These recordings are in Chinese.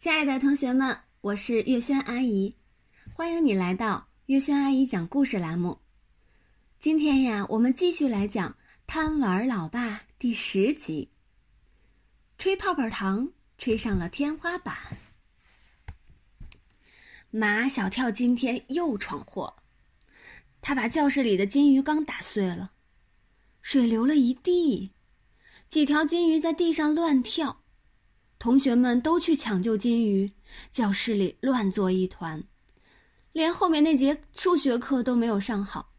亲爱的同学们，我是月轩阿姨，欢迎你来到月轩阿姨讲故事栏目。今天呀，我们继续来讲《贪玩老爸》第十集。吹泡泡糖吹上了天花板，马小跳今天又闯祸，他把教室里的金鱼缸打碎了，水流了一地，几条金鱼在地上乱跳。同学们都去抢救金鱼，教室里乱作一团，连后面那节数学课都没有上好。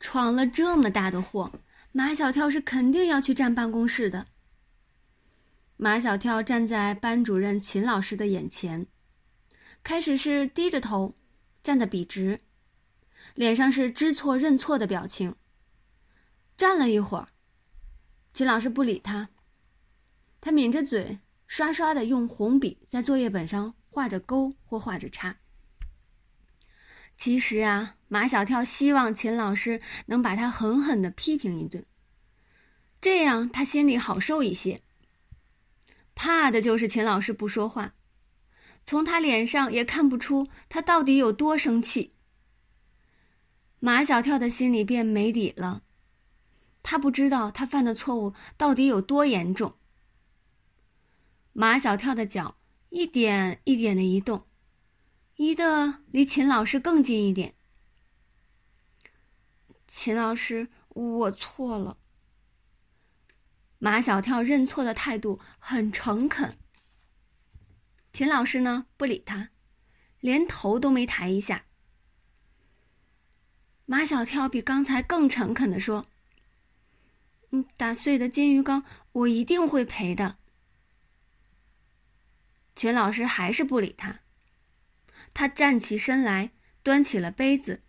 闯了这么大的祸，马小跳是肯定要去站办公室的。马小跳站在班主任秦老师的眼前，开始是低着头，站得笔直，脸上是知错认错的表情。站了一会儿，秦老师不理他。他抿着嘴，刷刷的用红笔在作业本上画着勾或画着叉。其实啊，马小跳希望秦老师能把他狠狠的批评一顿，这样他心里好受一些。怕的就是秦老师不说话，从他脸上也看不出他到底有多生气。马小跳的心里便没底了，他不知道他犯的错误到底有多严重。马小跳的脚一点一点的移动，移的离秦老师更近一点。秦老师，我错了。马小跳认错的态度很诚恳。秦老师呢，不理他，连头都没抬一下。马小跳比刚才更诚恳的说：“嗯，打碎的金鱼缸，我一定会赔的。”秦老师还是不理他。他站起身来，端起了杯子。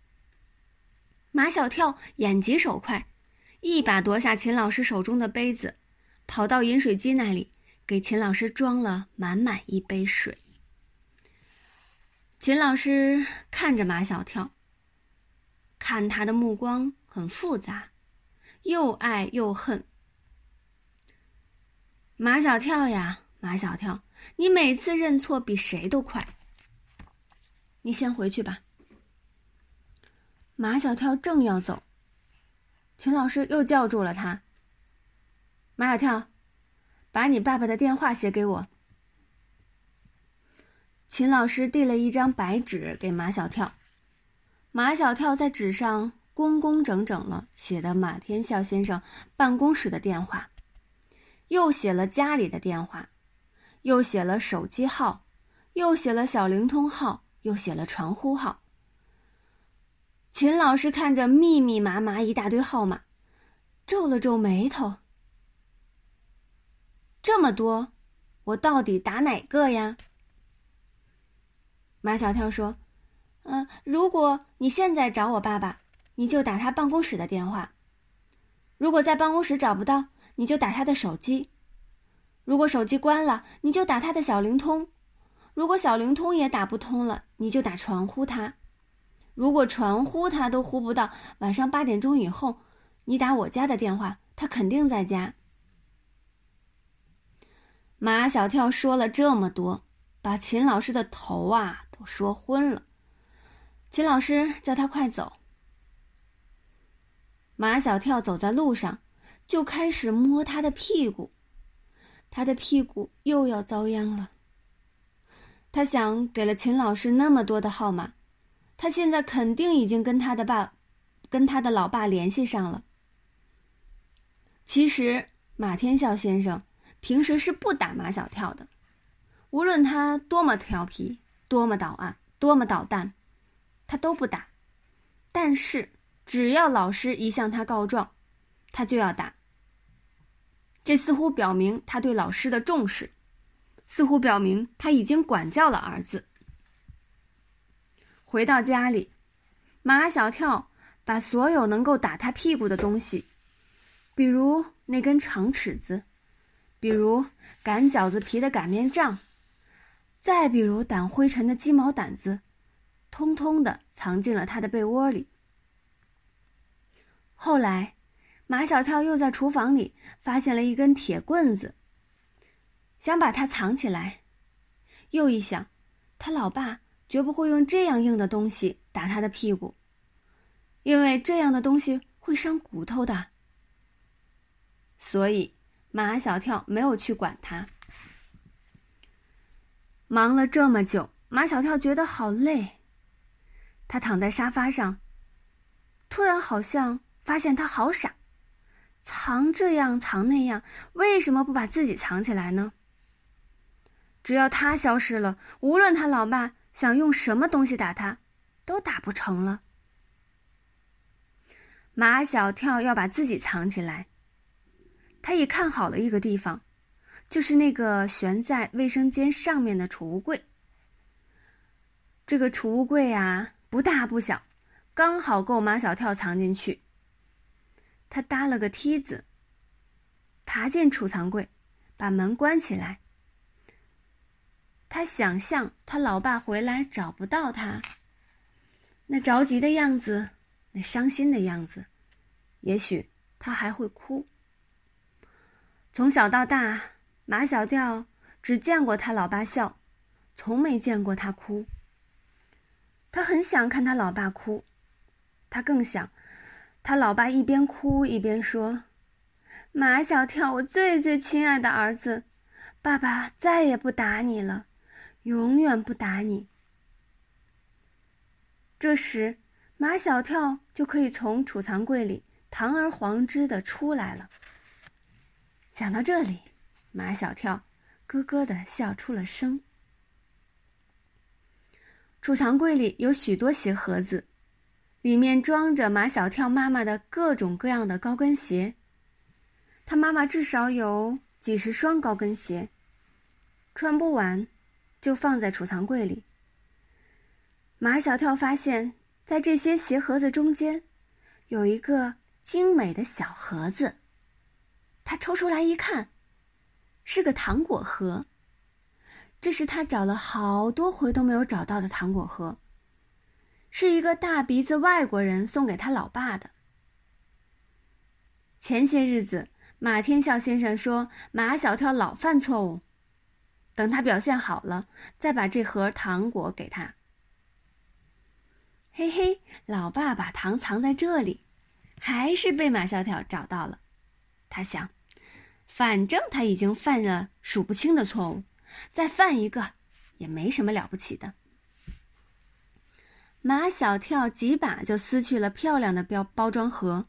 马小跳眼疾手快，一把夺下秦老师手中的杯子，跑到饮水机那里，给秦老师装了满满一杯水。秦老师看着马小跳，看他的目光很复杂，又爱又恨。马小跳呀，马小跳。你每次认错比谁都快。你先回去吧。马小跳正要走，秦老师又叫住了他。马小跳，把你爸爸的电话写给我。秦老师递了一张白纸给马小跳，马小跳在纸上工工整整了写的马天笑先生办公室的电话，又写了家里的电话。又写了手机号，又写了小灵通号，又写了传呼号。秦老师看着密密麻麻一大堆号码，皱了皱眉头。这么多，我到底打哪个呀？马小跳说：“嗯，如果你现在找我爸爸，你就打他办公室的电话；如果在办公室找不到，你就打他的手机。”如果手机关了，你就打他的小灵通；如果小灵通也打不通了，你就打传呼他；如果传呼他都呼不到，晚上八点钟以后，你打我家的电话，他肯定在家。马小跳说了这么多，把秦老师的头啊都说昏了。秦老师叫他快走。马小跳走在路上，就开始摸他的屁股。他的屁股又要遭殃了。他想，给了秦老师那么多的号码，他现在肯定已经跟他的爸，跟他的老爸联系上了。其实马天笑先生平时是不打马小跳的，无论他多么调皮、多么捣案、多么捣蛋，他都不打。但是只要老师一向他告状，他就要打。这似乎表明他对老师的重视，似乎表明他已经管教了儿子。回到家里，马小跳把所有能够打他屁股的东西，比如那根长尺子，比如擀饺子皮的擀面杖，再比如掸灰尘的鸡毛掸子，通通的藏进了他的被窝里。后来。马小跳又在厨房里发现了一根铁棍子，想把它藏起来，又一想，他老爸绝不会用这样硬的东西打他的屁股，因为这样的东西会伤骨头的。所以马小跳没有去管他。忙了这么久，马小跳觉得好累。他躺在沙发上，突然好像发现他好傻，藏这样藏那样，为什么不把自己藏起来呢？只要他消失了，无论他老爸想用什么东西打他，都打不成了。马小跳要把自己藏起来，他已看好了一个地方，就是那个悬在卫生间上面的储物柜。这个储物柜啊，不大不小，刚好够马小跳藏进去。他搭了个梯子，爬进储藏柜，把门关起来。他想象他老爸回来找不到他，那着急的样子，那伤心的样子，也许他还会哭。从小到大，马小跳只见过他老爸笑，从没见过他哭。他很想看他老爸哭，他更想他老爸一边哭一边说：“马小跳，我最最亲爱的儿子，爸爸再也不打你了。”永远不打你。这时，马小跳就可以从储藏柜里堂而皇之的出来了。想到这里，马小跳咯咯的笑出了声。储藏柜里有许多鞋盒子，里面装着马小跳妈妈的各种各样的高跟鞋。他妈妈至少有几十双高跟鞋，穿不完。就放在储藏柜里。马小跳发现，在这些鞋盒子中间，有一个精美的小盒子。他抽出来一看，是个糖果盒。这是他找了好多回都没有找到的糖果盒，是一个大鼻子外国人送给他老爸的。前些日子，马天笑先生说马小跳老犯错误。等他表现好了，再把这盒糖果给他。嘿嘿，老爸把糖藏在这里，还是被马小跳找到了。他想，反正他已经犯了数不清的错误，再犯一个也没什么了不起的。马小跳几把就撕去了漂亮的标包装盒，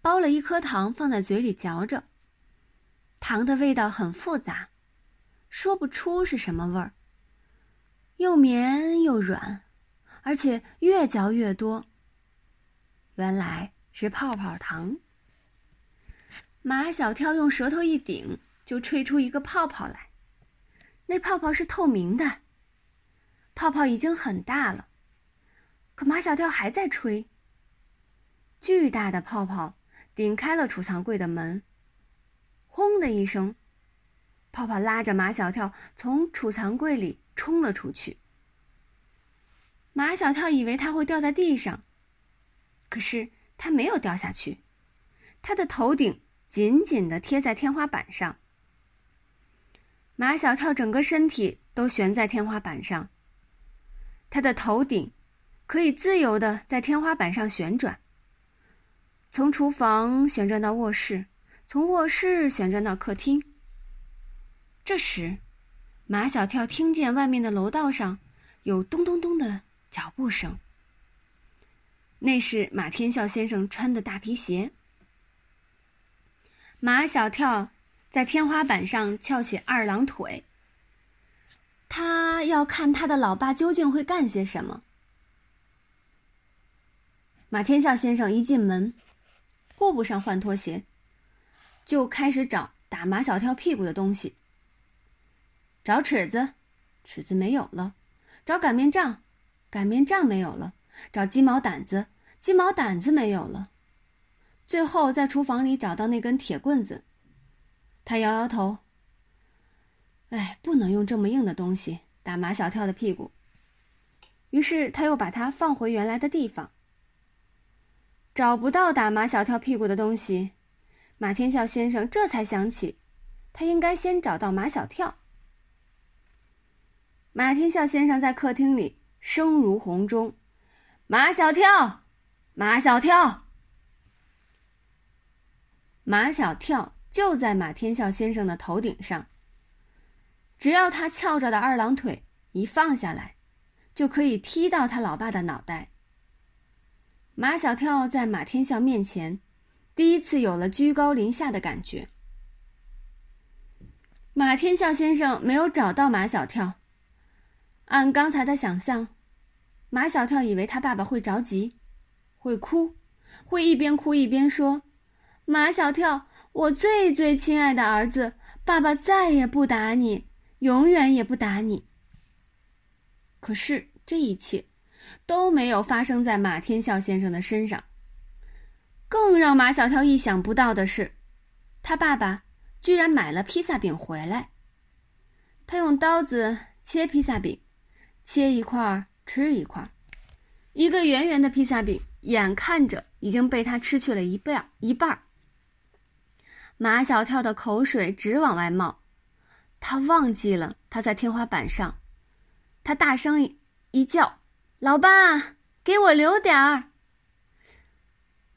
包了一颗糖放在嘴里嚼着，糖的味道很复杂。说不出是什么味儿，又绵又软，而且越嚼越多。原来是泡泡糖。马小跳用舌头一顶，就吹出一个泡泡来。那泡泡是透明的，泡泡已经很大了，可马小跳还在吹。巨大的泡泡顶开了储藏柜的门，轰的一声。泡泡拉着马小跳从储藏柜里冲了出去。马小跳以为他会掉在地上，可是他没有掉下去，他的头顶紧紧的贴在天花板上。马小跳整个身体都悬在天花板上，他的头顶可以自由的在天花板上旋转，从厨房旋转到卧室，从卧室旋转到客厅。这时，马小跳听见外面的楼道上有咚咚咚的脚步声。那是马天笑先生穿的大皮鞋。马小跳在天花板上翘起二郎腿。他要看他的老爸究竟会干些什么。马天笑先生一进门，顾不上换拖鞋，就开始找打马小跳屁股的东西。找尺子，尺子没有了；找擀面杖，擀面杖没有了；找鸡毛掸子，鸡毛掸子没有了。最后在厨房里找到那根铁棍子，他摇摇头。哎，不能用这么硬的东西打马小跳的屁股。于是他又把它放回原来的地方。找不到打马小跳屁股的东西，马天笑先生这才想起，他应该先找到马小跳。马天笑先生在客厅里声如洪钟：“马小跳，马小跳，马小跳！”就在马天笑先生的头顶上。只要他翘着的二郎腿一放下来，就可以踢到他老爸的脑袋。马小跳在马天笑面前，第一次有了居高临下的感觉。马天笑先生没有找到马小跳。按刚才的想象，马小跳以为他爸爸会着急，会哭，会一边哭一边说：“马小跳。”我最最亲爱的儿子，爸爸再也不打你，永远也不打你。可是这一切都没有发生在马天笑先生的身上。更让马小跳意想不到的是，他爸爸居然买了披萨饼回来。他用刀子切披萨饼，切一块儿吃一块儿，一个圆圆的披萨饼，眼看着已经被他吃去了一半一半儿。马小跳的口水直往外冒，他忘记了他在天花板上，他大声一叫：“老爸，给我留点儿。”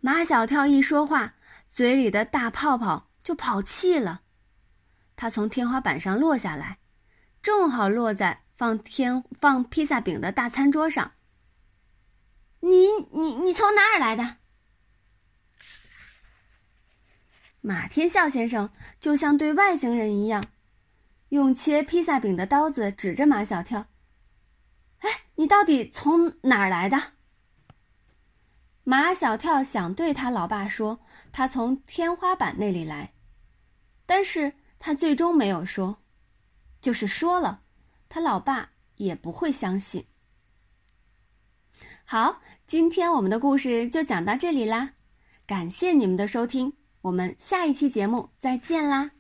马小跳一说话，嘴里的大泡泡就跑气了，他从天花板上落下来，正好落在放天放披萨饼的大餐桌上。你你你从哪儿来的？马天笑先生就像对外星人一样，用切披萨饼的刀子指着马小跳：“，你到底从哪儿来的？”马小跳想对他老爸说他从天花板那里来，但是他最终没有说，就是说了，他老爸也不会相信。好，今天我们的故事就讲到这里啦，感谢你们的收听。我们下一期节目再见啦！